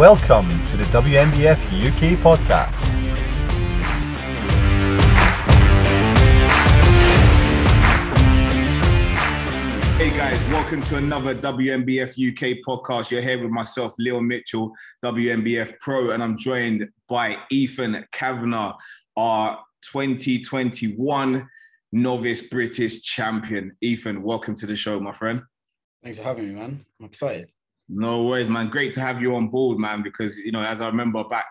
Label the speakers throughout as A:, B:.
A: Welcome to the WNBF UK podcast.
B: Hey guys, welcome to another WNBF UK podcast. You're here with myself, Leon Mitchell, WNBF Pro, and I'm joined by Ethan Cavanagh, our 2021 novice British champion. Ethan, welcome to the show, my friend.
C: Thanks for having me, man. I'm excited.
B: No worries, man. Great to have you on board, man, because, you know, as I remember back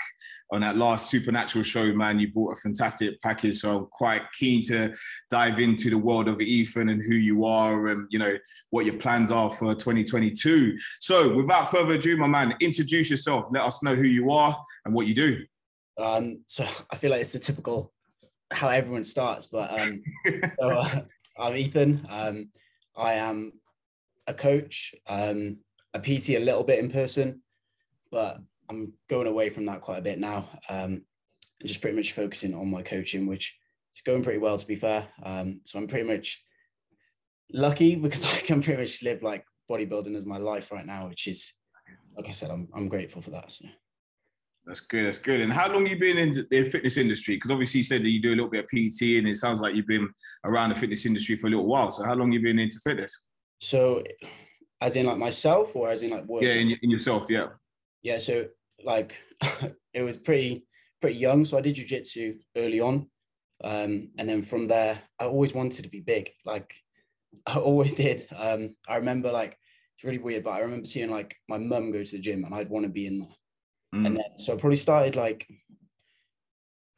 B: on that last Supernatural show, man, you brought a fantastic package. So I'm quite keen to dive into the world of Ethan and who you are and, you know, what your plans are for 2022. So without further ado, my man, introduce yourself. Let us know who you are and what you do.
C: Um, so I feel like it's the typical how everyone starts, but um, so, uh, I'm Ethan. Um, I am a coach. Um, a PT a little bit in person, but I'm going away from that quite a bit now. Um, and just pretty much focusing on my coaching, which is going pretty well to be fair. Um, so I'm pretty much lucky because I can pretty much live like bodybuilding as my life right now, which is, like I said, I'm I'm grateful for that. So.
B: That's good. That's good. And how long you been in the fitness industry? Because obviously you said that you do a little bit of PT, and it sounds like you've been around the fitness industry for a little while. So how long you been into fitness?
C: So as in like myself or as in like work?
B: Yeah, in, in yourself, yeah.
C: Yeah, so like it was pretty pretty young. So I did jujitsu early on. Um, and then from there, I always wanted to be big. Like I always did. Um, I remember like it's really weird, but I remember seeing like my mum go to the gym and I'd want to be in there. Mm. And then so I probably started like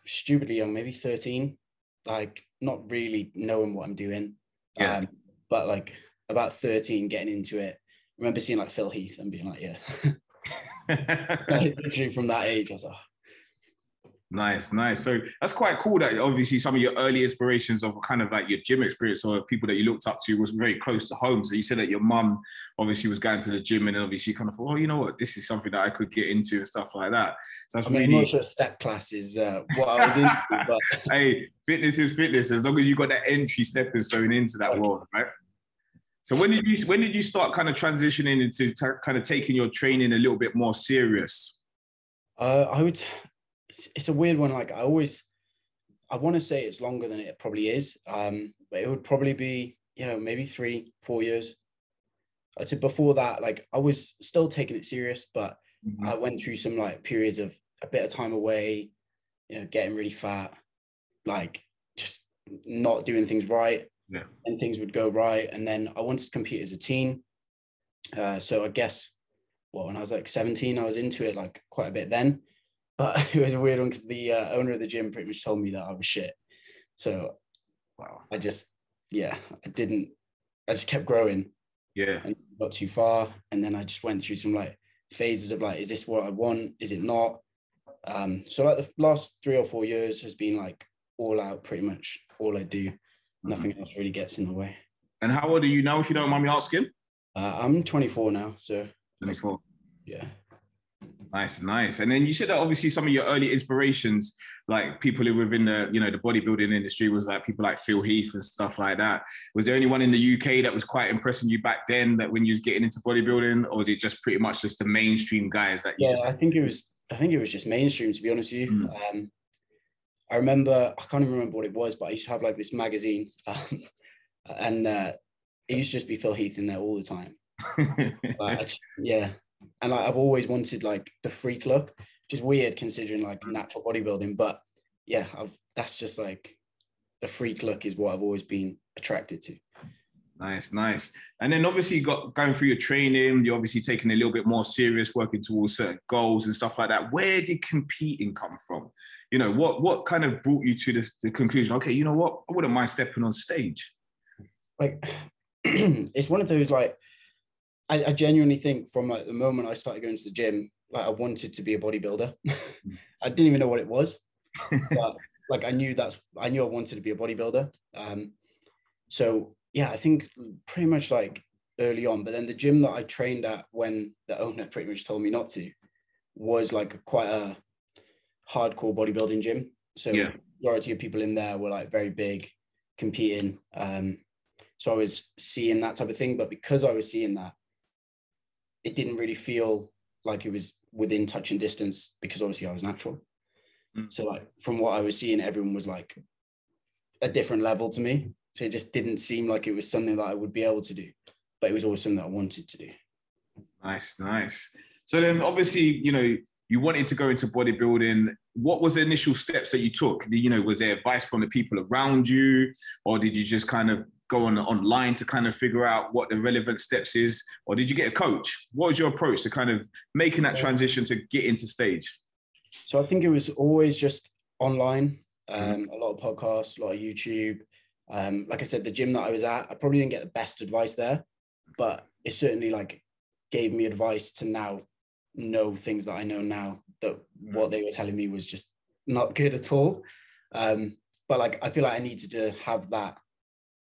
C: stupidly young, maybe 13, like not really knowing what I'm doing. Yeah. Um, but like about 13 getting into it. I remember seeing like Phil Heath and being like, yeah. Literally from that age, I was like,
B: Nice, nice. So that's quite cool that obviously some of your early inspirations of kind of like your gym experience or people that you looked up to was very close to home. So you said that your mum obviously was going to the gym and obviously kind of thought, oh, you know what, this is something that I could get into and stuff like that. So that's
C: I mean, really... I'm not sure step class is uh, what I was into, but
B: hey, fitness is fitness as long as you got that entry stepping stone into that world, right? So when did you when did you start kind of transitioning into t- kind of taking your training a little bit more serious?
C: Uh, I would. It's, it's, a weird one. Like I always, I want to say it's longer than it probably is. Um, but it would probably be you know maybe three four years. I said before that, like I was still taking it serious, but mm-hmm. I went through some like periods of a bit of time away, you know, getting really fat, like just not doing things right
B: yeah.
C: and things would go right. And then I wanted to compete as a teen. Uh, so I guess, well, when I was like 17, I was into it like quite a bit then. But it was a weird one because the uh, owner of the gym pretty much told me that I was shit. So wow. I just, yeah, I didn't, I just kept growing.
B: Yeah.
C: And got too far. And then I just went through some like phases of like, is this what I want? Is it not? Um, so like the last three or four years has been like all out pretty much all I do nothing else really gets in the way.
B: And how old are you now, if you don't mind me asking?
C: Uh, I'm 24 now, so
B: 24.
C: Yeah.
B: Nice, nice. And then you said that obviously some of your early inspirations, like people who within the you know the bodybuilding industry, was like people like Phil Heath and stuff like that. Was there anyone in the UK that was quite impressing you back then? That when you was getting into bodybuilding, or was it just pretty much just the mainstream guys that you
C: yeah,
B: just?
C: I think it was. I think it was just mainstream, to be honest with you. Mm. Um, I remember I can't even remember what it was, but I used to have like this magazine, um, and uh, it used to just be Phil Heath in there all the time. just, yeah, and like, I've always wanted like the freak look, which is weird considering like natural bodybuilding, but yeah, I've that's just like the freak look is what I've always been attracted to.
B: Nice, nice. And then obviously you got going through your training, you're obviously taking a little bit more serious, working towards certain goals and stuff like that. Where did competing come from? you know, what what kind of brought you to the, the conclusion? Okay, you know what, I wouldn't mind stepping on stage.
C: Like, it's one of those like, I, I, genuinely think from like the moment I started going to the gym, like I wanted to be a bodybuilder. I didn't even know what it was, but like I knew that's I knew I wanted to be a bodybuilder. Um, so yeah, I think pretty much like early on. But then the gym that I trained at when the owner pretty much told me not to was like quite a hardcore bodybuilding gym. So yeah. majority of people in there were like very big, competing. Um, so I was seeing that type of thing, but because I was seeing that, it didn't really feel like it was within touching distance because obviously I was natural.
B: Mm.
C: So like from what I was seeing, everyone was like a different level to me. So it just didn't seem like it was something that I would be able to do, but it was always something that I wanted to do.
B: Nice, nice. So then, obviously, you know, you wanted to go into bodybuilding. What was the initial steps that you took? You know, was there advice from the people around you, or did you just kind of go on online to kind of figure out what the relevant steps is, or did you get a coach? What was your approach to kind of making that transition to get into stage?
C: So I think it was always just online, um, a lot of podcasts, a lot of YouTube. Um, like I said, the gym that I was at, I probably didn't get the best advice there, but it certainly like gave me advice to now know things that I know now that what they were telling me was just not good at all. Um, but like I feel like I needed to have that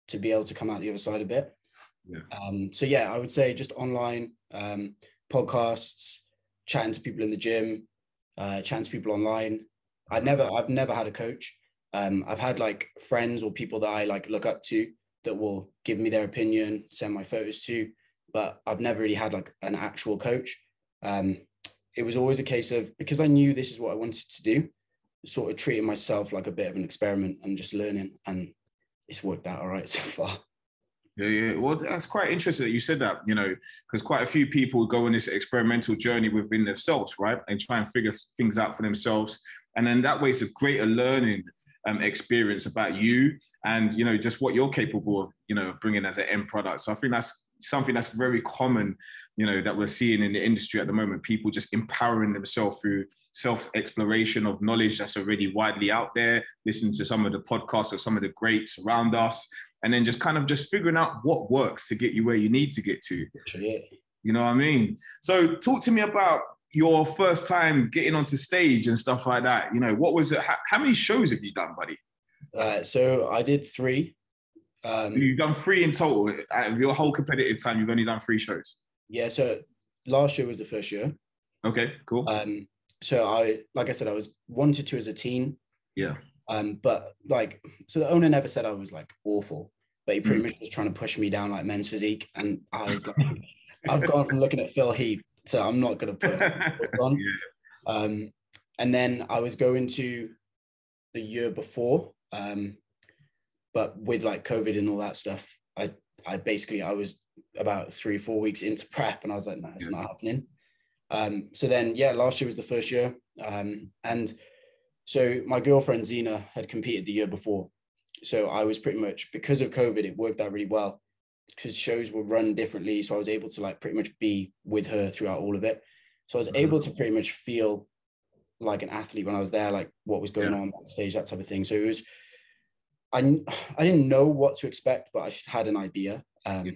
C: to be able to come out the other side a bit.
B: Yeah.
C: Um, so yeah, I would say just online um, podcasts, chatting to people in the gym, uh, chatting to people online. I never, I've never had a coach. Um, I've had like friends or people that I like look up to that will give me their opinion, send my photos to, but I've never really had like an actual coach. Um, it was always a case of because I knew this is what I wanted to do, sort of treating myself like a bit of an experiment and just learning, and it's worked out all right so far.
B: Yeah, yeah. Well, that's quite interesting that you said that, you know, because quite a few people go on this experimental journey within themselves, right? And try and figure things out for themselves. And then that way it's a greater learning um, experience about you and, you know, just what you're capable of, you know, bringing as an end product. So I think that's something that's very common, you know, that we're seeing in the industry at the moment. People just empowering themselves through self exploration of knowledge that's already widely out there, listening to some of the podcasts of some of the greats around us, and then just kind of just figuring out what works to get you where you need to get to. You know what I mean? So talk to me about your first time getting onto stage and stuff like that. You know, what was it? How, how many shows have you done, buddy?
C: Uh, so I did three. Um,
B: You've done three in total. Out of your whole competitive time, you've only done three shows.
C: yeah, so last year was the first year.
B: Okay, cool.
C: Um, so I, like I said, I was wanted to as a teen.
B: Yeah.
C: Um, but like, so the owner never said I was like awful, but he pretty
B: Mm.
C: much was trying to push me down like men's physique, and I was like, I've gone from looking at Phil Heath, so I'm not gonna put it on.
B: yeah.
C: Um, and then I was going to the year before, um, but with like COVID and all that stuff, I I basically I was about three four weeks into prep, and I was like, no, it's
B: Yeah.
C: not happening. Um, so then yeah, last year was the first year, um, and so my girlfriend Zena had competed the year before, so I was pretty much because of COVID, it worked out really well because shows were run differently, so I was able to like pretty much be with her throughout all of it. So I was
B: Mhm.
C: able to pretty much feel like an athlete when I was there, like what was going
B: Yeah.
C: on stage, that type of thing. So it was, I, I didn't know what to expect, but I just had an idea. Um,
B: Yeah.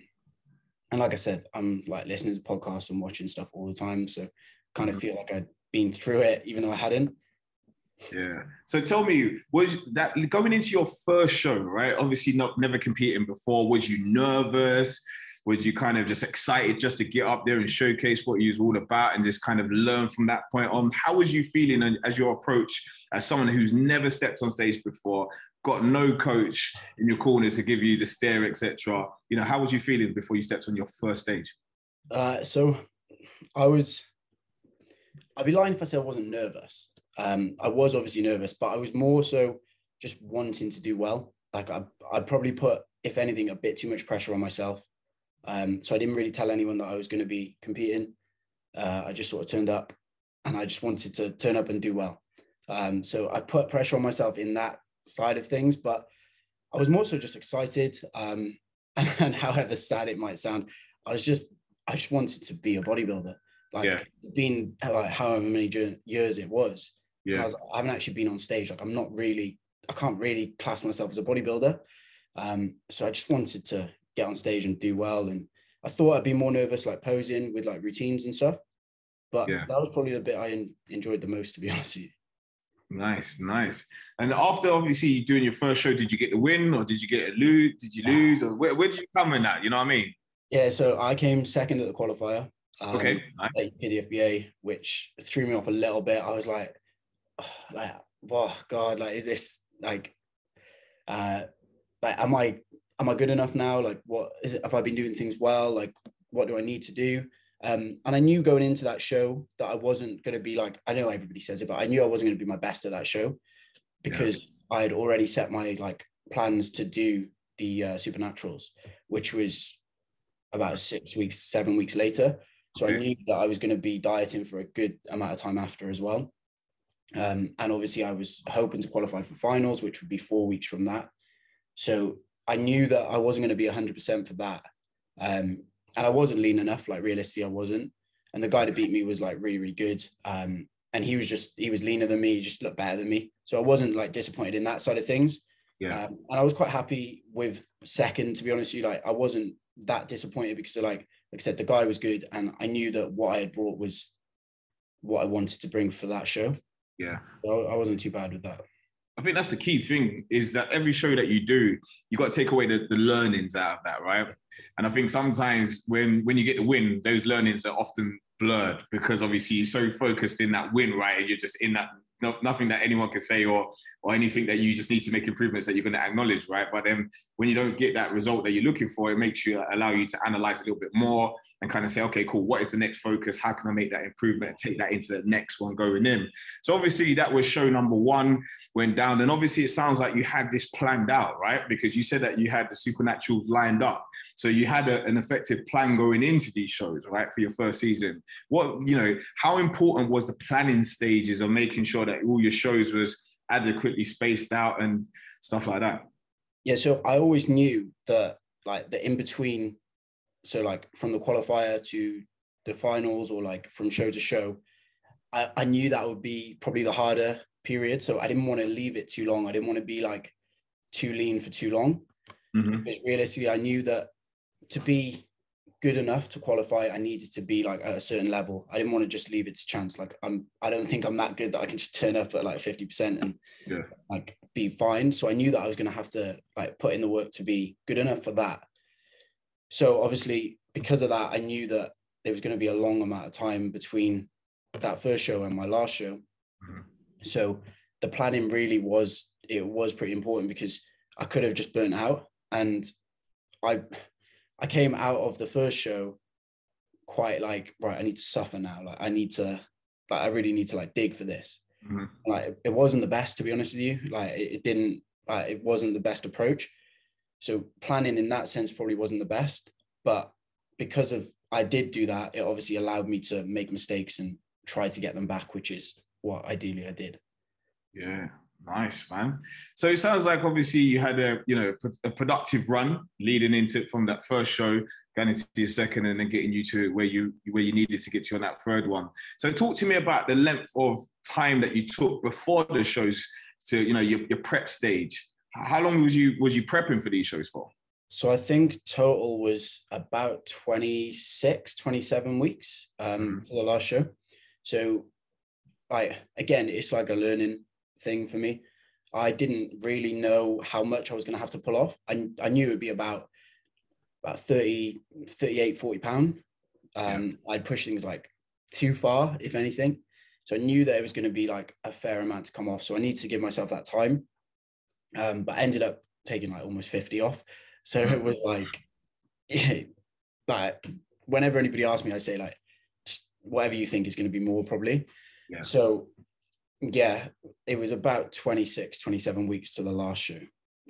C: And like I said, I'm like listening to podcasts and watching stuff all the time. So kind of
B: Mhm.
C: feel like I'd been through it, even though I hadn't.
B: Yeah. So tell me, was that going into your first show, right? Obviously, not never competing before. Was you nervous? Was you kind of just excited just to get up there and showcase what you was all about and just kind of learn from that point on? How was you feeling as your approach as someone who's never stepped on stage before, got no coach in your corner to give you the stare, etc. You know, how was you feeling before you stepped on your first stage?
C: Uh, so I was, I'd be lying if I said I wasn't nervous. Um, I was obviously nervous, but I was more so just wanting to do well. Like I, I'd probably put, if anything, a bit too much pressure on myself. Um, so I didn't really tell anyone that I was going to be competing. Uh, I just sort of turned up, and I just wanted to turn up and do well. Um, so I put pressure on myself in that side of things, but I was more so just excited. Um, and however sad it might sound, I was just I just wanted to be a bodybuilder. Like
B: Yeah.
C: being like however many years it was. And I,
B: Yeah.
C: was, I haven't actually been on stage. Like I'm not really, I can't really class myself as a bodybuilder. Um, so I just wanted to get on stage and do well. And I thought I'd be more nervous, like posing with like routines and stuff. But
B: Yeah.
C: that was probably the bit I enjoyed the most, to be honest with you.
B: Nice, nice. And after obviously doing your first show, did you get the win or did you get a lose? Did you lose or where, where did you come in at? You know what I mean?
C: Yeah, so I came second at the qualifier. Um,
B: Okay. nice.
C: at PDFBA, which threw me off a little bit. I was like, like, oh God, like, is this like, uh, like, am I, am I good enough now? Like, what is it? Have I been doing things well? Like, what do I need to do? Um, and I knew going into that show that I wasn't going to be like, I know everybody says it, but I knew I wasn't going to be my best at that show because yeah. I had already set my like plans to do the uh, supernaturals, which was about six weeks, seven weeks later. So okay. I knew that I was going to be dieting for a good amount of time after as well. Um, and obviously, I was hoping to qualify for finals, which would be four weeks from that. So I knew that I wasn't going to be 100% for that. Um, and I wasn't lean enough, like realistically, I wasn't. And the guy that beat me was like really, really good. Um, and he was just, he was leaner than me, he just looked better than me. So I wasn't like disappointed in that side of things.
B: Yeah.
C: Um, and I was quite happy with second, to be honest with you. Like I wasn't that disappointed because like, like I said, the guy was good. And I knew that what I had brought was what I wanted to bring for that show.
B: Yeah.
C: So I wasn't too bad with that.
B: I think that's the key thing is that every show that you do, you got to take away the, the learnings out of that, right? And I think sometimes when when you get the win, those learnings are often blurred because obviously you're so focused in that win, right? And you're just in that no, nothing that anyone can say or or anything that you just need to make improvements that you're going to acknowledge, right? But then when you don't get that result that you're looking for, it makes you allow you to analyze a little bit more and kind of say, okay, cool, what is the next focus? How can I make that improvement and take that into the next one going in? So obviously that was show number one, went down. And obviously it sounds like you had this planned out, right? Because you said that you had the supernaturals lined up. So you had a, an effective plan going into these shows, right, for your first season. What, you know, how important was the planning stages of making sure that all your shows was adequately spaced out and stuff like that?
C: Yeah, so I always knew that like the in between so like from the qualifier to the finals or like from show to show I, I knew that would be probably the harder period. So i didn't want to leave it too long. I didn't want to be like too lean for too long.
B: Mm-hmm.
C: because realistically i knew that to be good enough to qualify i needed to be like at a certain level. I didn't want to just leave it to chance. Like i'm i don't think i'm that good that i can just turn up at like 50% and
B: yeah.
C: like be fine. So i knew that i was going to have to like put in the work to be good enough for that so obviously, because of that, I knew that there was going to be a long amount of time between that first show and my last show. Mm-hmm. So the planning really was it was pretty important because I could have just burnt out and I I came out of the first show quite like right I need to suffer now like I need to like I really need to like dig for this
B: mm-hmm.
C: like it wasn't the best to be honest with you like it, it didn't like, it wasn't the best approach so planning in that sense probably wasn't the best, but because of I did do that, it obviously allowed me to make mistakes and try to get them back, which is what ideally I did.
B: Yeah, nice, man. So it sounds like obviously you had a you know a productive run leading into from that first show, going into your second, and then getting you to where you where you needed to get to on that third one. So talk to me about the length of time that you took before the shows to you know your, your prep stage how long was you was you prepping for these shows for?
C: So I think total was about 26, 27 weeks um, mm. for the last show. So I again, it's like a learning thing for me. I didn't really know how much I was going to have to pull off. I, I knew it would be about about 30, 38, 40 pound. Um, yeah. I'd push things like too far, if anything. So I knew that it was going to be like a fair amount to come off. So I need to give myself that time um, but I ended up taking like almost 50 off. So it was like, yeah, but whenever anybody asks me, I say like, just whatever you think is going to be more probably.
B: Yeah.
C: So yeah, it was about 26, 27 weeks to the last show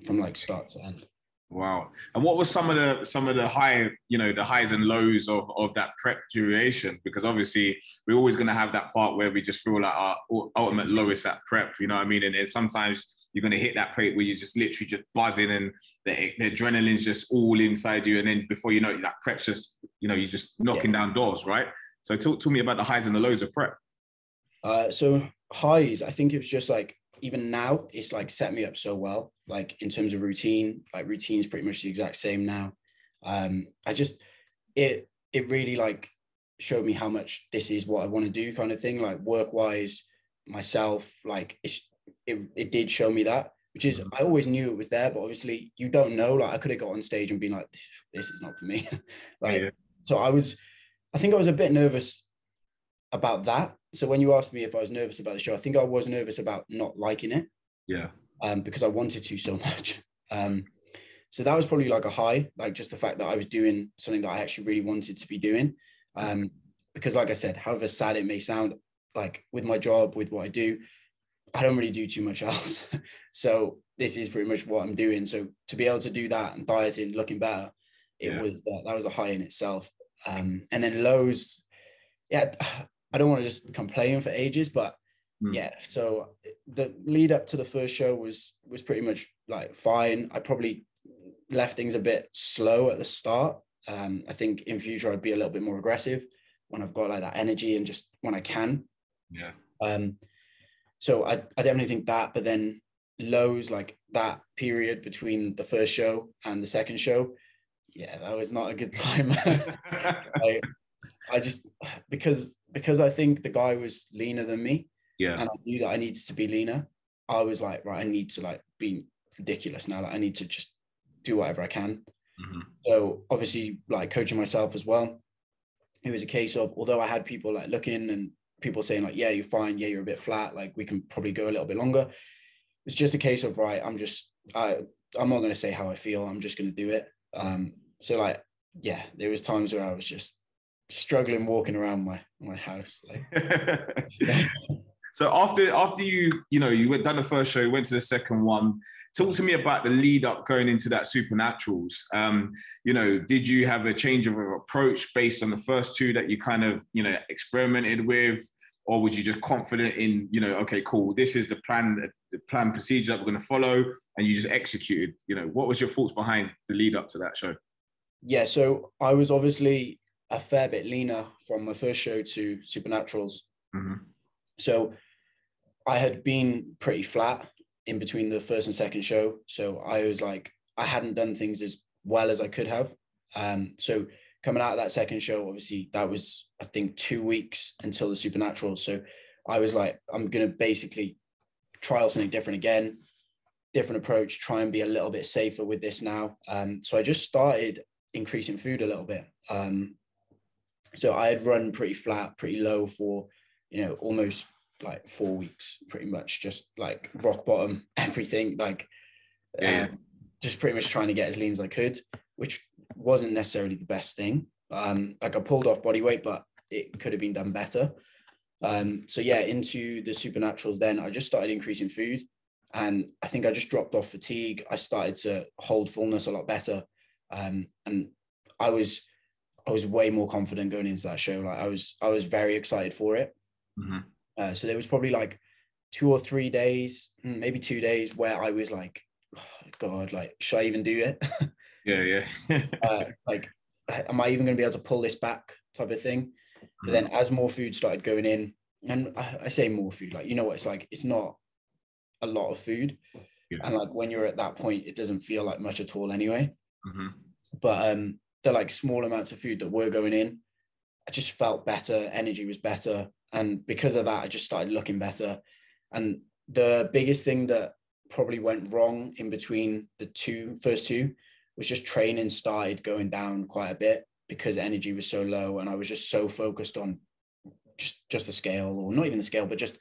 C: from like start to end.
B: Wow. And what was some of the some of the high, you know, the highs and lows of, of that prep duration? Because obviously we're always gonna have that part where we just feel like our ultimate lowest at prep, you know what I mean? And it's sometimes you're going to hit that point where you're just literally just buzzing and the, the adrenaline's just all inside you. And then before you know it, that prep's just, you know, you're just knocking yeah. down doors, right? So talk to me about the highs and the lows of prep.
C: Uh, so highs, I think it was just like, even now, it's like set me up so well. Like in terms of routine, like routine's pretty much the exact same now. Um, I just, it, it really like showed me how much this is what I want to do kind of thing, like work wise, myself, like it's it, it did show me that, which is mm-hmm. I always knew it was there, but obviously you don't know. Like I could have got on stage and been like, this is not for me. like Yeah. So I was, I think I was a bit nervous about that. So when you asked me if I was nervous about the show, I think I was nervous about not liking it.
B: Yeah.
C: Um, because I wanted to so much. Um, so that was probably like a high, like just the fact that I was doing something that I actually really wanted to be doing. Um, because, like I said, however sad it may sound, like with my job, with what I do, I don't really do too much else. so this is pretty much what I'm doing. So to be able to do that and dieting, looking better, it
B: Yeah.
C: was that that was a high in itself. Um, and then lows, yeah, I don't want to just complain for ages, but
B: Mm.
C: yeah. So the lead up to the first show was was pretty much like fine. I probably left things a bit slow at the start. Um, I think in future I'd be a little bit more aggressive when I've got like that energy and just when I can.
B: Yeah.
C: Um, so I, I definitely think that, but then lows like that period between the first show and the second show, yeah, that was not a good time. I, I just because because I think the guy was leaner than me
B: yeah.
C: and I knew that I needed to be leaner. I was like, right, I need to like be ridiculous now. Like I need to just do whatever I can.
B: Mhm.
C: So obviously, like coaching myself as well. It was a case of although I had people like looking and people saying like, yeah, you're fine, yeah, you're a bit flat, like we can probably go a little bit longer. It's just a case of right, I'm just I I'm not gonna say how I feel, I'm just gonna do it. Um, so like, yeah, there was times where I was just struggling walking around my my house. Like
B: so after after you you know you went done the first show, went to the second one. Talk to me about the lead up going into that supernaturals. Um, you know, did you have a change of approach based on the first two that you kind of you know experimented with, or was you just confident in you know okay cool this is the plan the plan procedure that we're going to follow and you just executed? You know, what was your thoughts behind the lead up to that show?
C: yeah, so I was obviously a fair bit leaner from my first show to Supernaturals.
B: Mhm.
C: So I had been pretty flat in between the first and second show. So I was like, I hadn't done things as well as I could have. Um, so coming out of that second show, obviously that was, I think, two weeks until the Supernaturals. So I was like, I'm gonna basically trial something different again, different approach, try and be a little bit safer with this now. Um, so I just started increasing food a little bit. Um, so I had run pretty flat, pretty low for, you know, almost like four weeks, pretty much just like rock bottom, everything, like
B: Yeah.
C: um, just pretty much trying to get as lean as I could, which wasn't necessarily the best thing. Um, like I pulled off body weight, but it could have been done better. Um, so yeah, into the supernaturals, then I just started increasing food, and I think I just dropped off fatigue. I started to hold fullness a lot better, um, and I was I was way more confident going into that show. Like I was I was very excited for it.
B: Mhm.
C: Uh, so there was probably like two or three days, mm, maybe two days, where I was like, oh, God, like should I even do it?
B: Yeah, yeah.
C: uh, like, am I even going to be able to pull this back? Type of thing. But then as more food started going in, and I, I say more food, like you know what it's like. It's not a lot of food,
B: Yeah.
C: and like when you're at that point, it doesn't feel like much at all anyway.
B: Mhm.
C: But um, the like small amounts of food that were going in, I just felt better. Energy was better, and because of that, I just started looking better. And the biggest thing that probably went wrong in between the two first two was just training started going down quite a bit because energy was so low and I was just so focused on just just the scale or not even the scale but just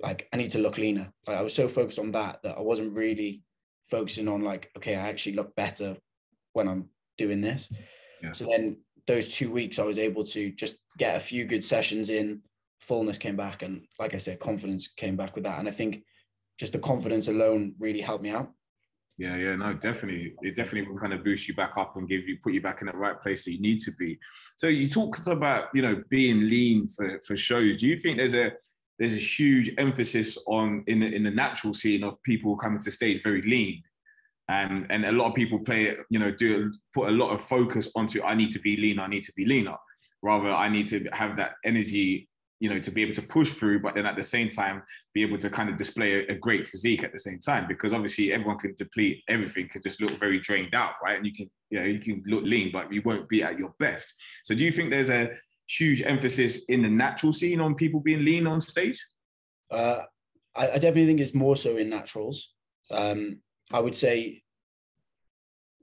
C: like I need to look leaner like I was so focused on that that I wasn't really focusing on like okay I actually look better when I'm doing this
B: Yeah.
C: so then those two weeks I was able to just get a few good sessions in fullness came back and like I said confidence came back with that and I think just the confidence alone really helped me out
B: Yeah, yeah, no, definitely. It definitely will kind of boost you back up and give you put you back in the right place that you need to be. So you talked about, you know, being lean for, for shows. Do you think there's a there's a huge emphasis on in the in the natural scene of people coming to stage very lean? And and a lot of people play it, you know, do put a lot of focus onto I need to be lean, I need to be leaner. Rather, I need to have that energy, you know, to be able to push through, but then at the same time be able to kind of display a, a great physique at the same time because obviously everyone can deplete everything can just look very drained out right? And you can you know you can look lean but you won't be at your best. So do you think there's a huge emphasis in the natural scene on people being lean on stage?
C: Uh, I, I definitely think it's more so in naturals. Um, I would say,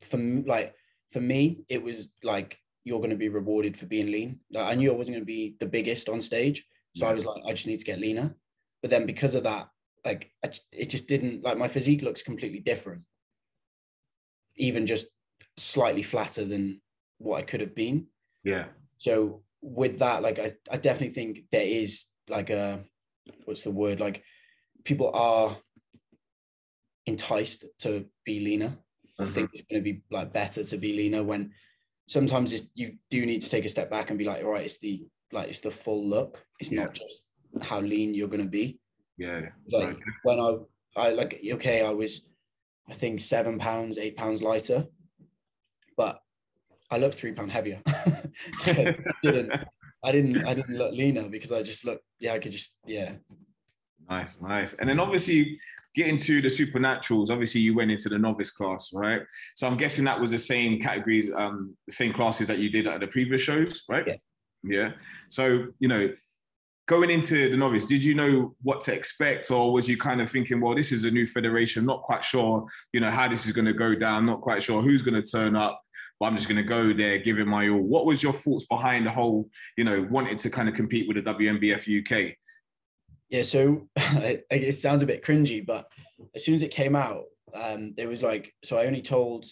C: for like for me, it was like you're going to be rewarded for being lean. Like, I knew I wasn't going to be the biggest on stage, so I was like, I just need to get leaner. But then because of that, like I, it just didn't like my physique looks completely different, even just slightly flatter than what I could have been.
B: yeah
C: So with that, like I, I definitely think there is like a what's the word? Like people are enticed to be leaner. I
B: Mhm.
C: think it's going to be like better to be leaner when sometimes it's, you do need to take a step back and be like, all right, it's the like it's the full look. It's
B: Yeah.
C: not just how lean you're going to be.
B: Yeah.
C: Like
B: Right.
C: when I I like okay, I was I think seven pounds, eight pounds lighter, but I looked three pound heavier. I didn't I didn't I didn't look leaner because I just looked yeah I could just yeah
B: Nice, nice. And then obviously getting to the supernaturals, obviously you went into the novice class, right? So I'm guessing that was the same categories, um, the same classes that you did at the previous shows, right?
C: Yeah.
B: Yeah. So, you know, going into the novice, did you know what to expect, or was you kind of thinking, well, this is a new federation, not quite sure, you know, how this is going to go down, not quite sure who's going to turn up, but I'm just going to go there, give it my all. What was your thoughts behind the whole, you know, wanting to kind of compete with the WNBF UK?
C: Yeah so it, it sounds a bit cringy but as soon as it came out um there was like so I only told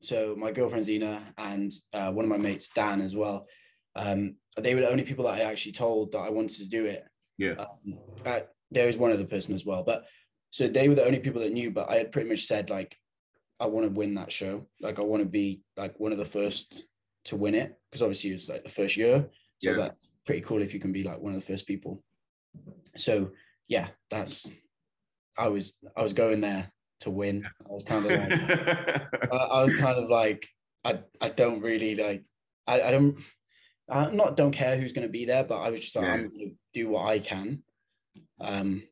C: so my girlfriend Zena and uh, one of my mates Dan as well. Um they were the only people that I actually told that I wanted to do it.
B: Yeah.
C: um, uh, there was one other person as well but so they were the only people that knew but I had pretty much said like I want to win that show. Like I want to be like one of the first to win it because obviously it's like the first year. So it's
B: Yeah.
C: like pretty cool if you can be like one of the first people so yeah that's I was I was going there to win. I was kind of like I, I was kind of like I I don't really like I, I don't I not don't care who's going to be there but I was just like
B: Yeah.
C: I'm going to do what I can. Um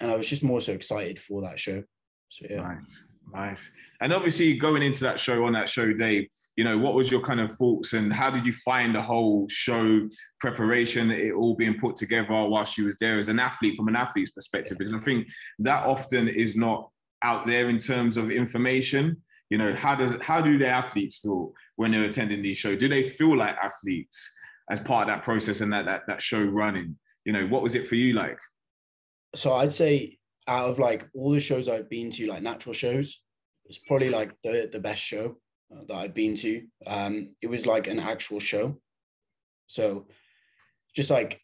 C: and I was just more so excited for that show. So yeah.
B: Nice, nice. And obviously, going into that show on that show day, you know, what was your kind of thoughts and how did you find the whole show preparation, it all being put together whilst you was there as an athlete from an athlete's perspective? Because I think that often is not out there in terms of information. You know, how does how do the athletes feel when they're attending these shows? Do they feel like athletes as part of that process and that that, that show running? You know, what was it for you like?
C: so I'd say out of like all the shows I've been to, like natural shows, it's probably like the the best show uh, that I've been to. Um, it was like an actual show, so just like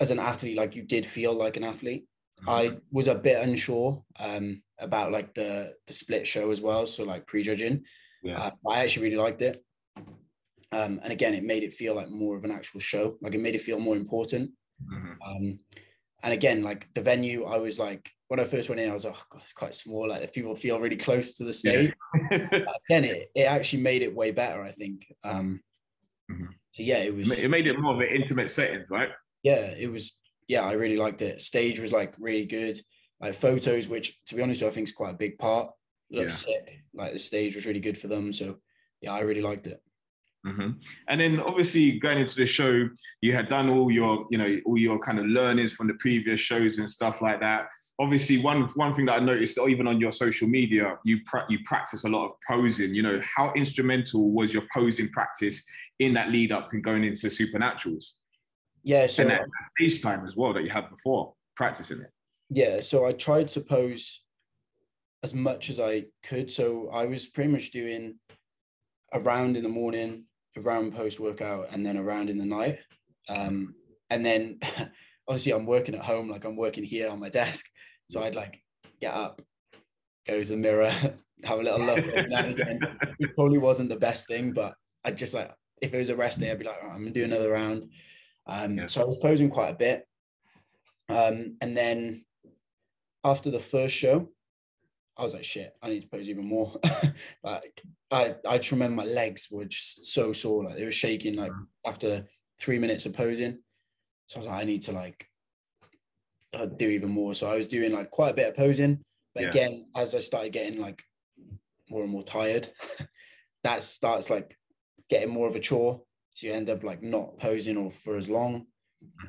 C: as an athlete, like you did feel like an athlete. I was a bit unsure um, about like the the split show as well, so like prejudging.
B: Yeah.
C: Uh, I actually really liked it, um, and again, it made it feel like more of an actual show. Like it made it feel more important.
B: Mhm.
C: Um, and again, like the venue, I was like, when I first went in, I was like, oh, God, it's quite small. Like if people feel really close to the stage. Again, it, it actually made it way better, I think. Um,
B: Mhm.
C: so yeah, it was.
B: it made it more of an intimate setting, right?
C: yeah, it was. Yeah, I really liked it. Stage was like really good. Like photos, which to be honest, I think is quite a big part. Looked
B: Yeah.
C: sick. Like the stage was really good for them. So yeah, I really liked it.
B: Hmm And then obviously going into the show, you had done all your, you know, all your kind of learnings from the previous shows and stuff like that. Obviously, one one thing that I noticed, even on your social media, you pra- you practice a lot of posing. You know, how instrumental was your posing practice in that lead up and going into supernaturals
C: Yeah. So
B: and that stage time as well that you had before practicing it?
C: yeah so i tried to pose as much as i could so i was pretty much doing a round in the morning a round post workout and then around in the night. Um, and then obviously i'm working at home like i'm working here on my desk. So i'd like get up go to the mirror have a little look every now and again. It probably wasn't the best thing but i just like if it was a rest day i'd be like "All right, i'm gonna do another round. Um,
B: Yeah.
C: so i was posing quite a bit. Um, and then after the first show, I was like, shit, I need to pose even more. like I, I just remember my legs were just so sore, like they were shaking like after three minutes of posing. So I was like, I need to like uh, do even more. So I was doing like quite a bit of posing. But
B: Yeah.
C: again, as I started getting like more and more tired, that starts like getting more of a chore. So you end up like not posing or for as long.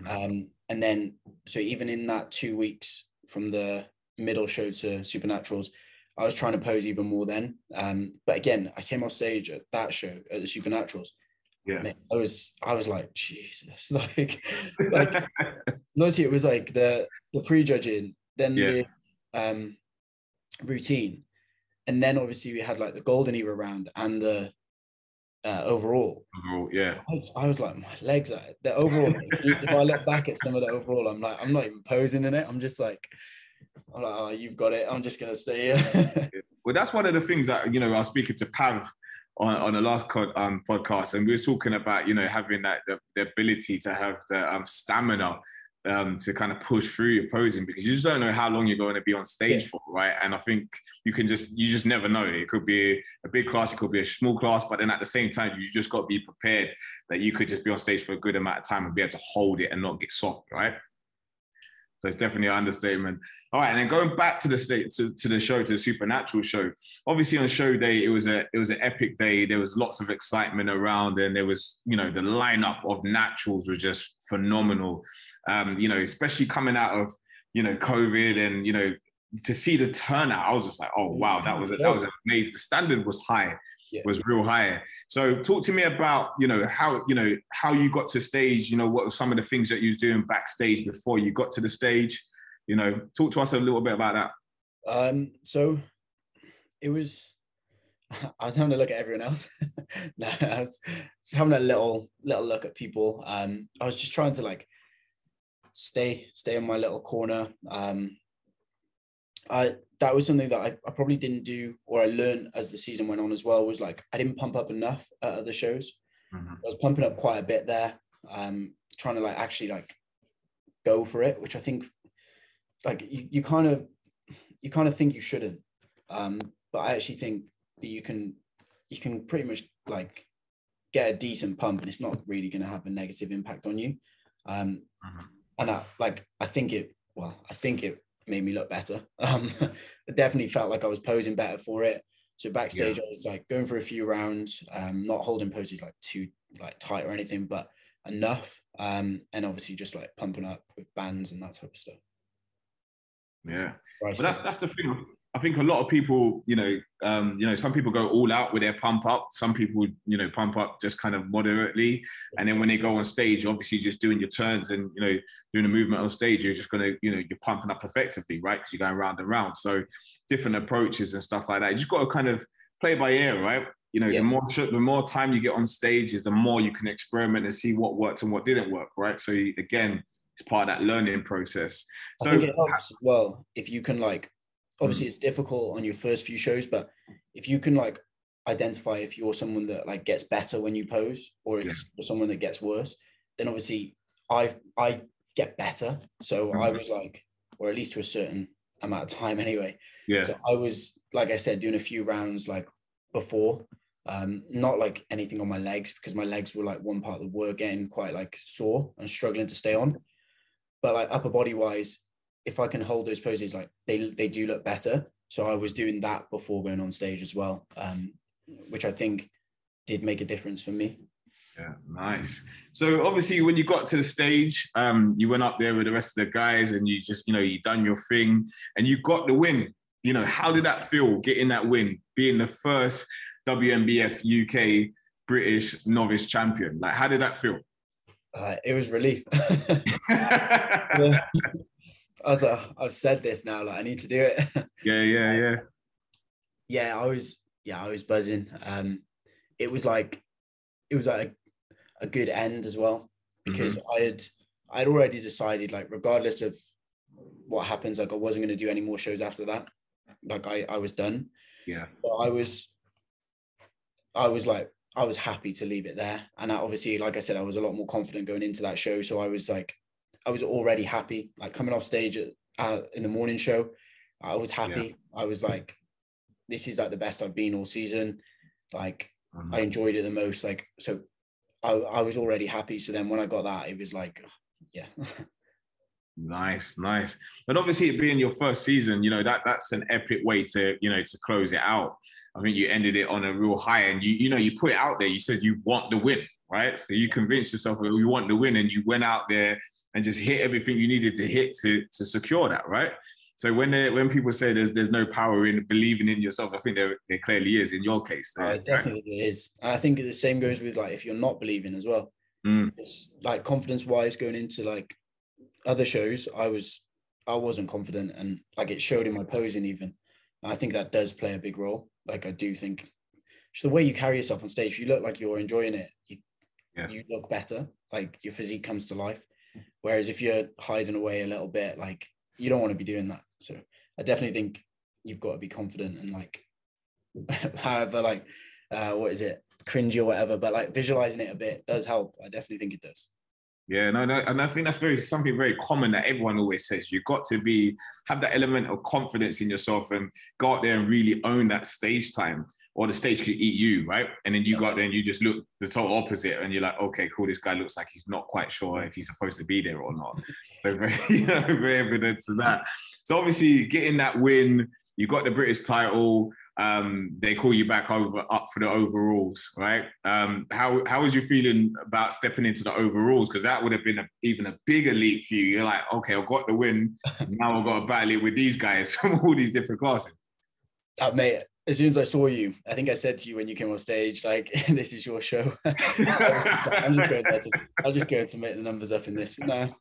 C: Um, and then, so even in that two weeks from the middle show to Supernaturals, I was trying to pose even more then. Um, but again, I came off stage at that show at the Supernaturals.
B: Yeah.
C: Man, I was, I was like, Jesus, like, like obviously it was like the the prejudging, then
B: Yeah.
C: the um routine, and then obviously we had like the golden era round and the uh, overall.
B: Overall, yeah.
C: I was, I was like, my legs are the overall. if I look back at some of the overall, I'm like, I'm not even posing in it. I'm just like, I'm like, oh, you've got it. I'm just gonna stay here.
B: Well, that's one of the things that you know. I was speaking to Pav on, on the last um, podcast, and we were talking about you know having that the, the ability to have the um, stamina um, to kind of push through your posing because you just don't know how long you're going to be on stage yeah. for, right? And I think you can just you just never know. It could be a big class, it could be a small class, but then at the same time, you just got to be prepared that you could just be on stage for a good amount of time and be able to hold it and not get soft, right? So it's definitely an understatement. All right, and then going back to the state to, to the show, to the supernatural show. Obviously, on show day, it was a it was an epic day. There was lots of excitement around, and there was you know the lineup of naturals was just phenomenal. Um, you know, especially coming out of you know COVID, and you know to see the turnout, I was just like, oh wow, that was that was amazing. The standard was high yeah. was real high. So talk to me about, you know, how, you know, how you got to stage, you know, what were some of the things that you was doing backstage before you got to the stage? You know, talk to us a little bit about that.
C: Um, so it was I was having a look at everyone else. no, I was just having a little little look at people. Um, I was just trying to like stay stay in my little corner. Um, I that was something that I, I probably didn't do or I learned as the season went on as well was like I didn't pump up enough at other shows. Mm-hmm. I was pumping up quite a bit there, um, trying to like actually like go for it, which I think like you, you kind of you kind of think you shouldn't. Um, but I actually think that you can you can pretty much like get a decent pump and it's not really going to have a negative impact on you. Um, mm-hmm. and I like I think it well I think it made me look better. Um, it definitely felt like I was posing better for it. So backstage, yeah. I was like going for a few rounds, um, not holding poses like too like tight or anything, but enough. Um, and obviously just like pumping up with bands and that type of stuff.
B: Yeah, but that's that's the thing. I think a lot of people, you know, um, you know, some people go all out with their pump up. Some people, you know, pump up just kind of moderately, and then when they go on stage, obviously just doing your turns and you know doing a movement on stage, you're just gonna, you know, you're pumping up effectively, right? Because you're going round and round. So different approaches and stuff like that. You just got to kind of play by ear, right? You know, yeah. the more the more time you get on stage, is the more you can experiment and see what worked and what didn't work, right? So again, it's part of that learning process. So
C: I think it helps as well if you can like obviously it's difficult on your first few shows but if you can like identify if you're someone that like gets better when you pose or if yeah. you're someone that gets worse then obviously i i get better. So mm-hmm. i was like or at least to a certain amount of time anyway. Yeah. So i was like i said doing a few rounds like before um not like anything on my legs because my legs were like one part that were getting quite like sore and struggling to stay on. But like upper body wise if I can hold those poses, like they they do look better. So I was doing that before going on stage as well, um, which I think did make a difference for me.
B: Yeah, nice. So obviously, when you got to the stage, um, you went up there with the rest of the guys, and you just, you know, you done your thing, and you got the win. You know, how did that feel getting that win, being the first WNBF UK British novice champion? Like, how did that feel?
C: Uh, it was relief. I, I've said this now, like I need to do it.
B: yeah, yeah, yeah.
C: Yeah, I was yeah, I was buzzing. Um it was like it was like a, a good end as well because mm-hmm. I had I'd already decided like regardless of what happens, like I wasn't gonna do any more shows after that. Like I, I was done.
B: Yeah.
C: But I was I was like I was happy to leave it there. And I, obviously, like I said, I was a lot more confident going into that show. So I was like, I was already happy. Like coming off stage at, uh, in the morning show, I was happy. Yeah. I was like, this is like the best I've been all season. Like mm-hmm. I enjoyed it the most. Like so, I I was already happy. So then when I got that, it was like, yeah.
B: Nice, nice. But obviously, it being your first season, you know that that's an epic way to you know to close it out. I think you ended it on a real high, and you you know you put it out there. You said you want the win, right? So you convinced yourself that you want the win, and you went out there and just hit everything you needed to hit to to secure that, right? So when they, when people say there's there's no power in believing in yourself, I think there, there clearly is in your case.
C: There, uh, definitely right? is, and I think the same goes with like if you're not believing as well. Mm. It's like confidence wise going into like other shows, I was I wasn't confident, and like it showed in my posing even. And I think that does play a big role. Like I do think the way you carry yourself on stage. If you look like you're enjoying it, you
B: Yeah.
C: you look better. Like your physique comes to life. Whereas if you're hiding away a little bit, like you don't want to be doing that. So I definitely think you've got to be confident and like, however, like, uh, what is it, cringy or whatever. But like visualizing it a bit does help. I definitely think it does.
B: Yeah, no, no, and I think that's very something very common that everyone always says. You've got to be have that element of confidence in yourself and go out there and really own that stage time, or the stage could eat you, right? And then you go out there and you just look the total opposite, and you're like, okay, cool, this guy looks like he's not quite sure if he's supposed to be there or not. So very, you know, very evident to that. So obviously, getting that win, you got the British title. Um, they call you back over up for the overalls, right? Um, how how was you feeling about stepping into the overalls? Because that would have been a, even a bigger leap for you. You're like, okay, I've got the win. Now I've got to battle it with these guys from all these different classes.
C: Uh, mate, as soon as I saw you, I think I said to you when you came on stage, like, this is your show. I'm just going to, I'll just go to make the numbers up in this. No.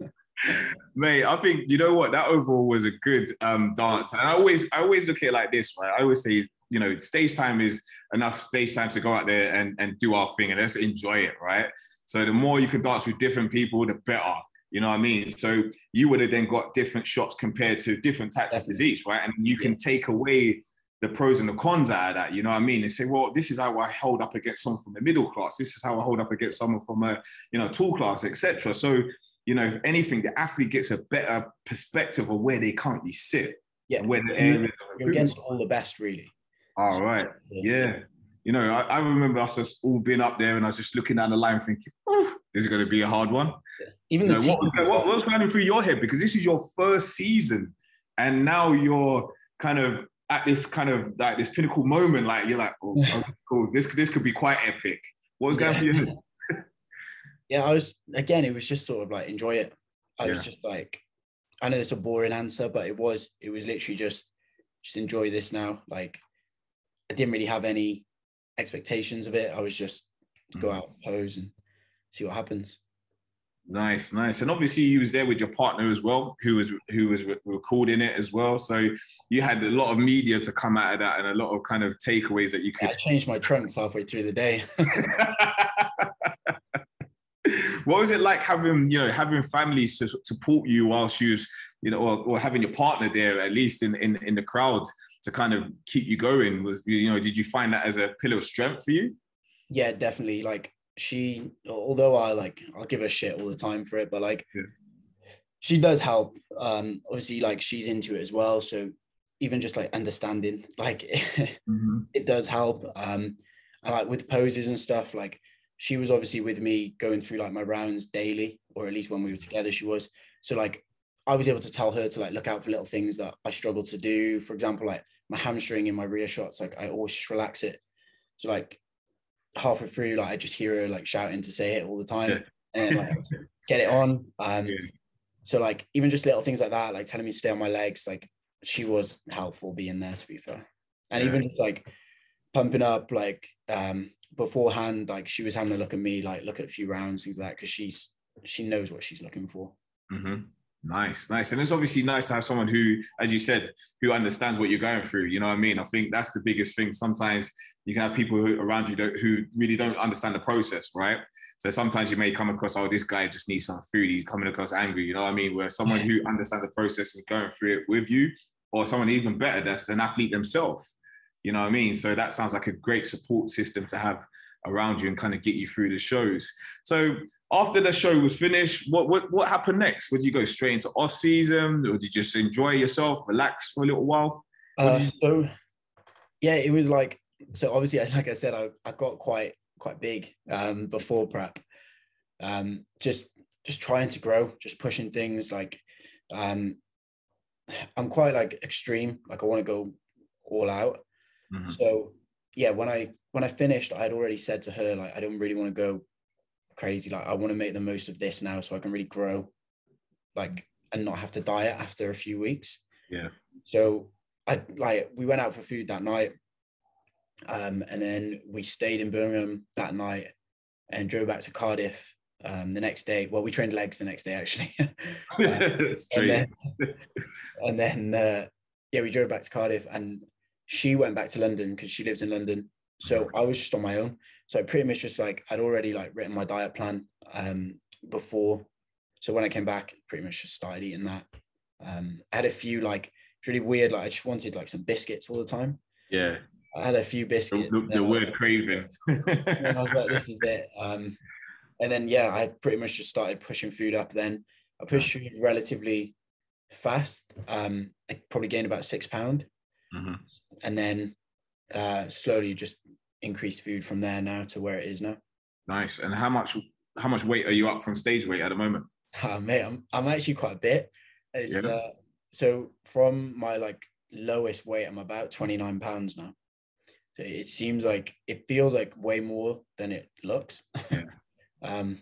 B: Mate, I think you know what that overall was a good um, dance, and I always I always look at it like this, right? I always say, you know, stage time is enough stage time to go out there and, and do our thing and let's enjoy it, right? So the more you can dance with different people, the better. You know what I mean? So you would have then got different shots compared to different types of
C: Definitely.
B: physiques, right? And you can take away the pros and the cons out of that. You know what I mean? And say, well, this is how I hold up against someone from the middle class. This is how I hold up against someone from a you know tall class, etc. So you know, if anything, the athlete gets a better perspective of where they currently sit
C: Yeah.
B: where the
C: You-
B: areas of
C: You're against all the best, really.
B: all right. Yeah. You know, I, I remember us just all being up there and I was just looking down the line thinking, "Oof, this is going to be a hard one.
C: Even
B: You know, what, was, what, what was going through your head? Because this is your first season and now you're kind of at this kind of like this pinnacle moment. Like you're like, oh, okay, cool. This, this could be quite epic. What was going
C: Yeah.
B: through your head?
C: yeah, I was again, it was just sort of like enjoy it. I
B: Yeah.
C: was just like, I know it's a boring answer, but it was, it was literally just just enjoy this now. Like I didn't really have any expectations of it. I was just go
B: Mhm.
C: out, pose and see what happens.
B: Nice, nice. And obviously you was there with your partner as well, who was who was re- recording it as well. So you had a lot of media to come out of that and a lot of kind of takeaways that you could.
C: I changed my trunks halfway through the day.
B: what was it like having you know having families to support you whilst you was you know or, or having your partner there at least in, in in the crowd to kind of keep you going was you know did you find that as a pillar of strength for you
C: yeah, definitely. Like she, although I like, I'll give her shit all the time for it, but like,
B: Yeah.
C: she does help. Um, obviously, like she's into it as well. So even just like understanding, like, it does help. Um, and like with poses and stuff, like she was obviously with me going through like my rounds daily, or at least when we were together, she was. So like, I was able to tell her to like look out for little things that I struggled to do. For example, like my hamstring in my rear shots, like I always just relax it. So like halfway through, like I just hear her like shouting to say it all the time
B: Yeah.
C: and like get it on. Um,
B: Yeah.
C: so like even just little things like that, like telling me to stay on my legs, like she was helpful being there to be fair. And
B: Yeah.
C: even just like pumping up, like um beforehand, like she was having a look at me, like look at a few rounds, things like that, because she's she knows what she's looking for.
B: hmm Nice, nice. And it's obviously nice to have someone who, as you said, who understands what you're going through. You know what I mean? I think that's the biggest thing. Sometimes you can have people who, around you don't, who really don't understand the process, right? So sometimes you may come across, oh, this guy just needs some food. He's coming across angry. You know what I mean? Where someone who understands the process and going through it with you, or someone even better that's an athlete themselves. You know what I mean? So that sounds like a great support system to have around you and kind of get you through the shows. So after the show was finished, what what what happened next? Would you go straight into off season, or did you just enjoy yourself, relax for a little while?
C: Uh, so yeah, it was like so obviously like I said, I, I got quite quite big um before prep. Um just just trying to grow, just pushing things like um I'm quite like extreme, like I want to go all out.
B: Mhm.
C: So yeah, when I when I finished, I had already said to her like I don't really want to go crazy. Like I want to make the most of this now so I can really grow, like and not have to diet after a few weeks.
B: Yeah.
C: So I like we went out for food that night. Um, and then we stayed in Birmingham that night and drove back to Cardiff um, the next day. Well, we trained legs the next day actually. and
B: Straight.
C: then, and then uh, yeah, we drove back to Cardiff, and she went back to London because she lives in London. So I was just on my own. So I pretty much just like I'd already like written my diet plan um before. So when I came back, pretty much just started eating that. Um, I had a few like it's really weird. Like I just wanted like some biscuits all the time.
B: Yeah.
C: I had a few biscuits.
B: The, the, the word like, craving.
C: and I was like, this is it. Um, and then yeah, I pretty much just started pushing food up. Then I pushed food relatively fast. Um, I probably gained about six pound, mm-hmm. and then uh, slowly just increased food from there now to where it is now.
B: Nice. And how much how much weight are you up from stage weight at the moment?
C: Uh, mate, I'm I'm actually quite a bit. It's yeah. uh, so from my like lowest weight, I'm about 29 pounds now. So it seems like it feels like way more than it looks. Yeah. um,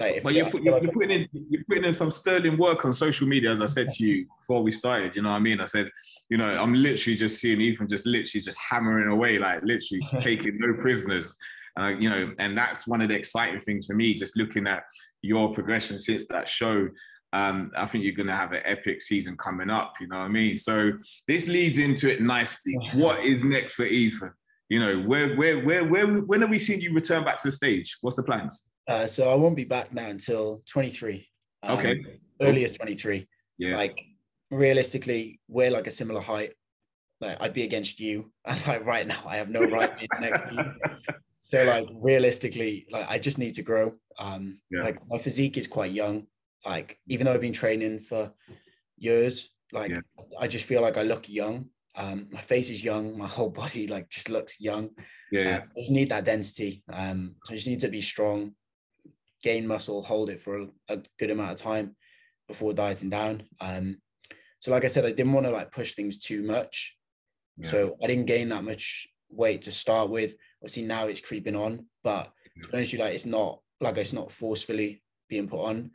B: like but you're, put, you're, like you're, putting in you're putting in some sterling work on social media, as I said to you before we started. You know what I mean? I said, you know, I'm literally just seeing Ethan just literally just hammering away, like literally taking no prisoners. Uh, you know, and that's one of the exciting things for me, just looking at your progression since that show. Um, I think you're going to have an epic season coming up. You know what I mean? So this leads into it nicely. What is next for Ethan? You know, where, where, where, where, when are we seeing you return back to the stage? What's the plans?
C: Uh, so I won't be back now until 23.
B: Um, okay.
C: Earlier 23.
B: Yeah.
C: Like realistically, we're like a similar height. Like I'd be against you, and like right now, I have no right next to you. So like realistically, like I just need to grow. Um, yeah. like my physique is quite young. Like even though I've been training for years, like yeah. I just feel like I look young. Um, my face is young. My whole body like just looks young.
B: Yeah, yeah. Uh,
C: I just need that density. Um, so I just need to be strong, gain muscle, hold it for a, a good amount of time before dieting down. Um, so like I said, I didn't want to like push things too much. Yeah. So I didn't gain that much weight to start with. Obviously now it's creeping on, but to be honest, you like it's not like it's not forcefully being put on.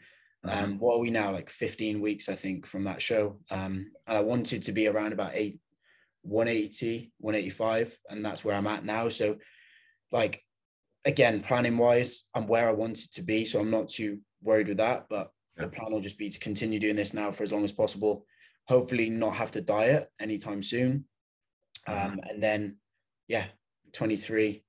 C: Mm-hmm. Um, what are we now? Like 15 weeks, I think, from that show. Um, and I wanted to be around about eight, 180, 185, and that's where I'm at now. So, like, again, planning wise, I'm where I wanted to be. So I'm not too worried with that. But yeah. the plan will just be to continue doing this now for as long as possible. Hopefully, not have to diet anytime soon. Mm-hmm. Um, and then, yeah, 23,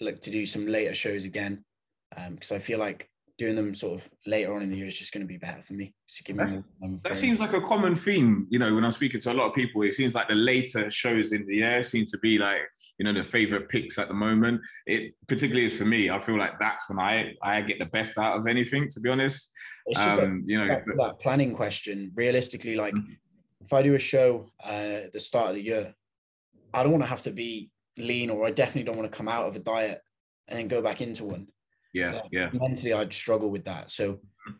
C: look to do some later shows again. Because um, I feel like doing them sort of later on in the year is just going to be better for me.
B: give me that, that seems like a common theme. You know, when I'm speaking to a lot of people, it seems like the later shows in the year seem to be like you know the favorite picks at the moment. It particularly is for me. I feel like that's when I I get the best out of anything. To be honest,
C: it's just um, like, you know that planning question. Realistically, like mm-hmm. if I do a show uh, at the start of the year, I don't want to have to be lean, or I definitely don't want to come out of a diet and then go back into one.
B: Yeah, like, yeah.
C: Mentally, I'd struggle with that. So mm-hmm.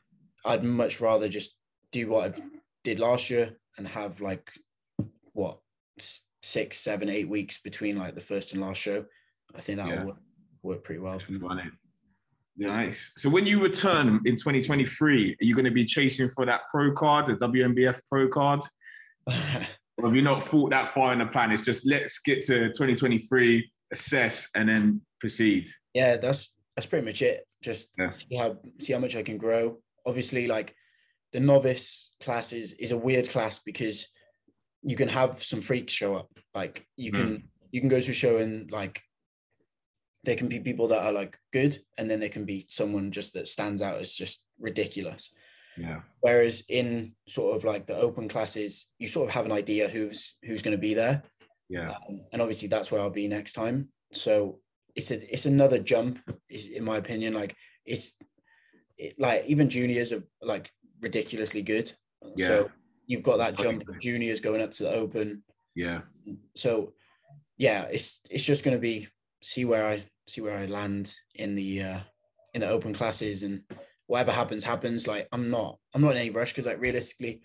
C: I'd much rather just do what I did last year and have like what six, seven, eight weeks between like the first and last show. I think that yeah. will work, work, pretty well for me.
B: Nice. So when you return in 2023, are you going to be chasing for that pro card, the WNBF pro card? or have you not thought that far in the plan? It's just let's get to 2023, assess, and then proceed.
C: Yeah, that's that's pretty much it. Just yeah. see how see how much I can grow. Obviously, like the novice class is is a weird class because you can have some freaks show up. Like you can mm. you can go to a show and like there can be people that are like good, and then there can be someone just that stands out as just ridiculous.
B: Yeah.
C: Whereas in sort of like the open classes, you sort of have an idea who's who's going to be there.
B: Yeah. Um,
C: and obviously that's where I'll be next time. So it's a it's another jump, in my opinion. Like it's it, like even juniors are like ridiculously good. Yeah. So you've got that jump of juniors going up to the open.
B: Yeah.
C: So yeah, it's it's just going to be see where I see where I land in the uh in the open classes and whatever happens happens like I'm not I'm not in any rush because like realistically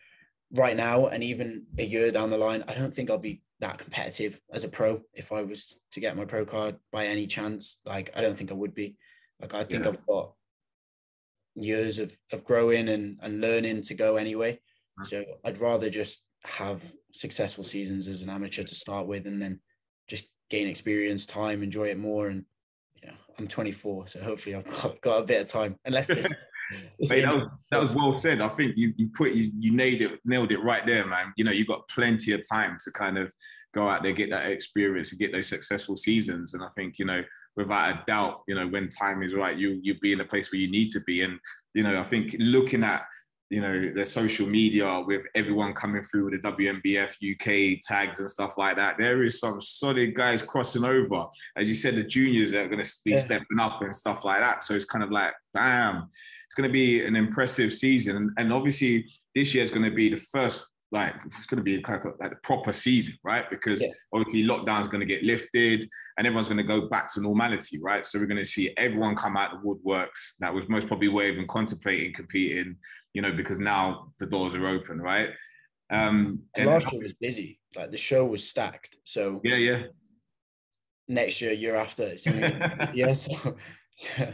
C: right now and even a year down the line I don't think I'll be that competitive as a pro if I was to get my pro card by any chance like I don't think I would be like I think yeah. I've got years of of growing and and learning to go anyway so I'd rather just have successful seasons as an amateur to start with and then just gain experience, time, enjoy it more. And yeah, I'm 24, so hopefully I've got, got a bit of time. Unless this
B: Mate, that, was, that was well said. I think you you put you you nailed it nailed it right there, man. You know, you got plenty of time to kind of go out there, get that experience, and get those successful seasons. And I think you know, without a doubt, you know, when time is right, you you'll be in a place where you need to be. And you know, I think looking at you know the social media with everyone coming through with the WNBF UK tags and stuff like that. There is some solid guys crossing over. As you said, the juniors are going to be yeah. stepping up and stuff like that. So it's kind of like, damn, it's going to be an impressive season. And, obviously, this year is going to be the first like it's going to be like a, like a proper season, right? Because yeah. obviously lockdown is going to get lifted and everyone's going to go back to normality, right? So we're going to see everyone come out of the woodworks that was most probably were even contemplating competing, you know, because now the doors are open, right? Um,
C: and last year was busy, like the show was stacked. So
B: yeah, yeah.
C: Next year, year after, it's yeah. So yeah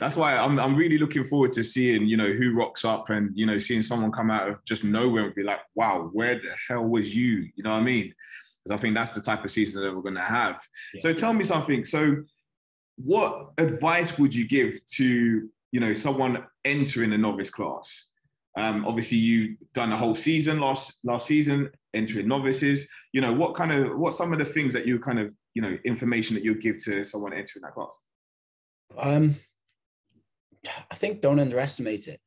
B: that's why I'm I'm really looking forward to seeing you know who rocks up and you know seeing someone come out of just nowhere and be like, wow, where the hell was you? You know what I mean? Because I think that's the type of season that we're going to have. Yeah. So tell me something. So, what advice would you give to you know someone entering a novice class? Um, obviously, you done a whole season last last season entering novices. You know what kind of what some of the things that you kind of you know information that you give to someone entering that class?
C: Um, I think don't underestimate it.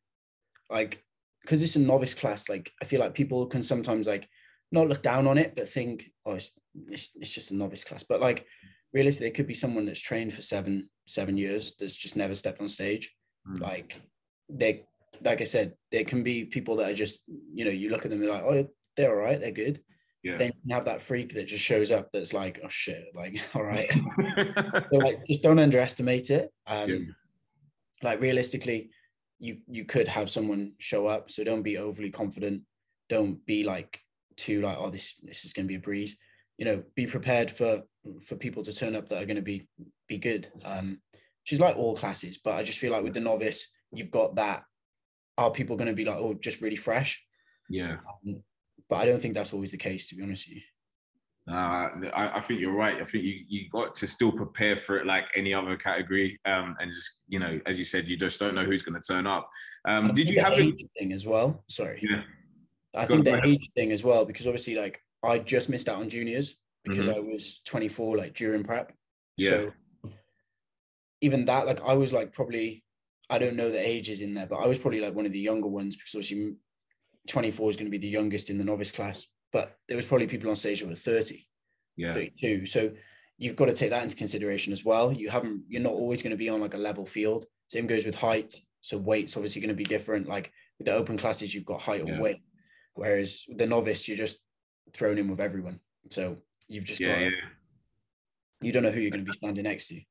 C: Like, because it's a novice class, like I feel like people can sometimes like not look down on it, but think, oh, it's, it's, it's just a novice class. But like realistically, it could be someone that's trained for seven, seven years that's just never stepped on stage. Mm. Like they like I said, there can be people that are just, you know, you look at them, like, oh, they're all right, they're good. Yeah. Then you have that freak that just shows up that's like, oh shit, like, all right. like, just don't underestimate it. Um, yeah like realistically you you could have someone show up so don't be overly confident. Don't be like too like oh this this is going to be a breeze. You know be prepared for for people to turn up that are going to be be good um she's like all classes but i just feel like with the novice you've got that. Are people going to be like oh just really fresh?
B: Yeah.
C: Um, but i don't think that's always the case to be honest with you
B: uh, I, I, think you're right. I think you you got to still prepare for it like any other category, um, and just you know, as you said, you just don't know who's going to turn up. Um, did you have
C: a thing as well? Sorry, yeah. I Go think the age thing as well because obviously, like I just missed out on juniors because mm-hmm. I was 24, like during prep. Yeah. So even that, like I was like probably I don't know the ages in there, but I was probably like one of the younger ones because obviously 24 is going to be the youngest in the novice class but there was probably people on stage that were 30, yeah. 32. So you've got to take that into consideration as well. You haven't, you're not always going to be on like a level field. Same goes with height. So weight's obviously going to be different. Like with the open classes, you've got height or yeah. weight. Whereas the novice, you're just thrown in with everyone. So you've just yeah, got, yeah. you don't know who you're going to be standing next to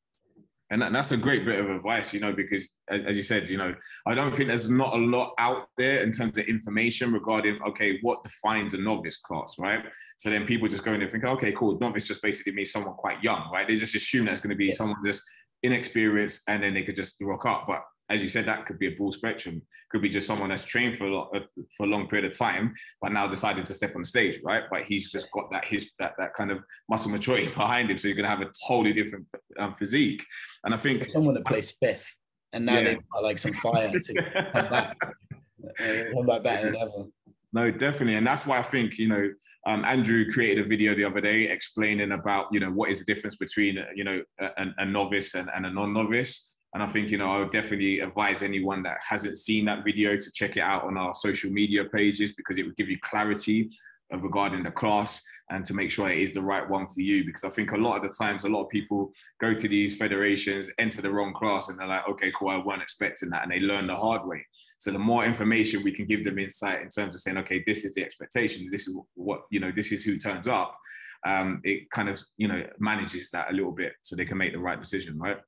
B: and that's a great bit of advice, you know, because as you said, you know, I don't think there's not a lot out there in terms of information regarding, okay, what defines a novice class, right? So then people just go in and think, okay, cool, novice just basically means someone quite young, right? They just assume that's going to be yeah. someone just inexperienced and then they could just rock up. But as you said, that could be a full spectrum. Could be just someone that's trained for a lot, uh, for a long period of time, but now decided to step on stage, right? But he's just got that his that that kind of muscle maturity behind him, so you're gonna have a totally different um, physique. And I think
C: someone that plays fifth, and now yeah. they've got like some fire to come back, come back better than ever.
B: No, definitely, and that's why I think you know um, Andrew created a video the other day explaining about you know what is the difference between you know a, a novice and, and a non-novice and I think, you know, I would definitely advise anyone that hasn't seen that video to check it out on our social media pages because it would give you clarity regarding the class and to make sure it is the right one for you. Because I think a lot of the times, a lot of people go to these federations, enter the wrong class, and they're like, okay, cool, I weren't expecting that. And they learn the hard way. So the more information we can give them insight in terms of saying, okay, this is the expectation, this is what, you know, this is who turns up. Um, it kind of, you know, manages that a little bit so they can make the right decision, right?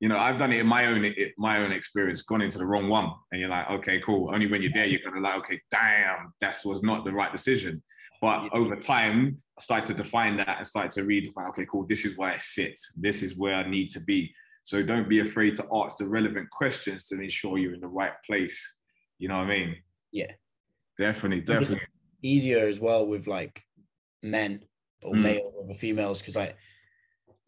B: You know, I've done it in my own my own experience, gone into the wrong one, and you're like, okay, cool. Only when you're there, you're gonna like, okay, damn, that was not the right decision. But over time, I started to define that and started to redefine, okay, cool, this is where I sit, this is where I need to be. So don't be afraid to ask the relevant questions to ensure you're in the right place. You know what I mean?
C: Yeah.
B: Definitely, definitely.
C: easier as well with like men or mm. male over females because like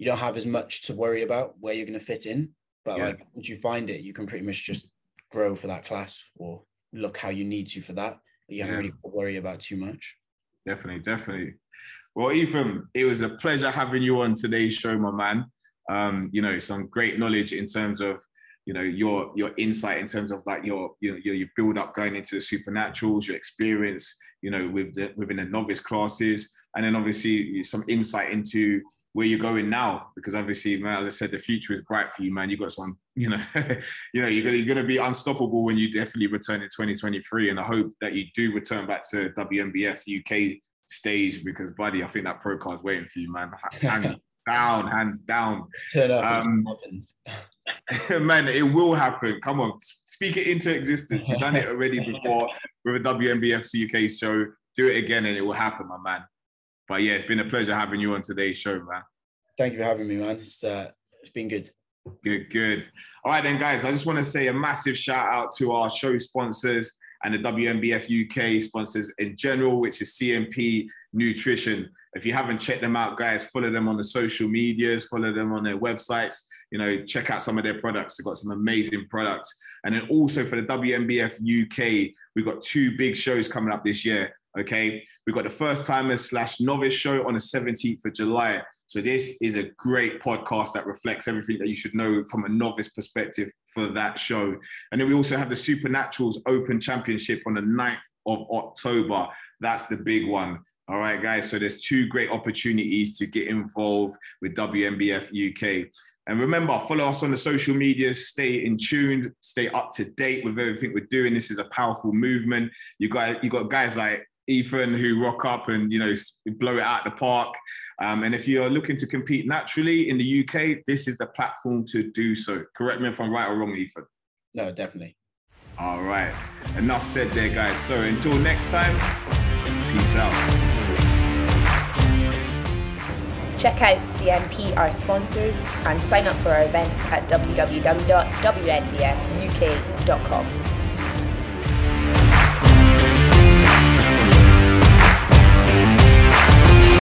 C: you don't have as much to worry about where you're going to fit in. But
B: Yeah.
C: like once you find it, you can pretty much just grow for that class or look how you need to for that. You haven't
B: Yeah.
C: really got to worry about too much.
B: Definitely, definitely. Well, Ethan, it was a pleasure having you on today's show, my man. Um, you know, some great knowledge in terms of, you know, your your insight in terms of like your you know your, your build up going into the supernaturals, your experience, you know, with the within the novice classes, and then obviously some insight into where you're going now. Because obviously, man, as I said, the future is bright for you, man. You got some, you know, you know, you're gonna you're gonna be unstoppable when you definitely return in 2023. And I hope that you do return back to WNBF UK stage because buddy, I think that pro card's waiting for you, man. Hands down, hands down.
C: Turn up
B: Um,
C: and see what happens.
B: man, it will happen. Come on, speak it into existence. You've done it already before with a WNBF UK show. Do it again and it will happen, my man. But yeah, it's been a pleasure having you on today's show, man.
C: Thank you for having me, man. It's uh, it's been good.
B: Good, good. All right, then, guys, I just want to say a massive shout out to our show sponsors and the WNBF UK sponsors in general, which is CMP Nutrition. If you haven't checked them out, guys, follow them on the social medias, follow them on their websites. You know, check out some of their products. They've got some amazing products. And then also for the WNBF UK, we've got two big shows coming up this year. Okay. We've got the first timers slash novice show on the 17th of July. So this is a great podcast that reflects everything that you should know from a novice perspective for that show. And then we also have the Supernaturals Open Championship on the 9th of October. That's the big one. All right, guys. So there's two great opportunities to get involved with WNBF UK. And remember, follow us on the social media, stay in tune, stay up to date with everything we're doing. This is a powerful movement. You got you got guys like Ethan who rock up and you know blow it out the park. Um, and if you're looking to compete naturally in the UK, this is the platform to do so. Correct me if I'm right or wrong, Ethan.
C: No, definitely.
B: All right. Enough said there, guys. So until next time, peace out.
D: Check out CMP, our sponsors, and sign up for our events at www.wnbfuk.com.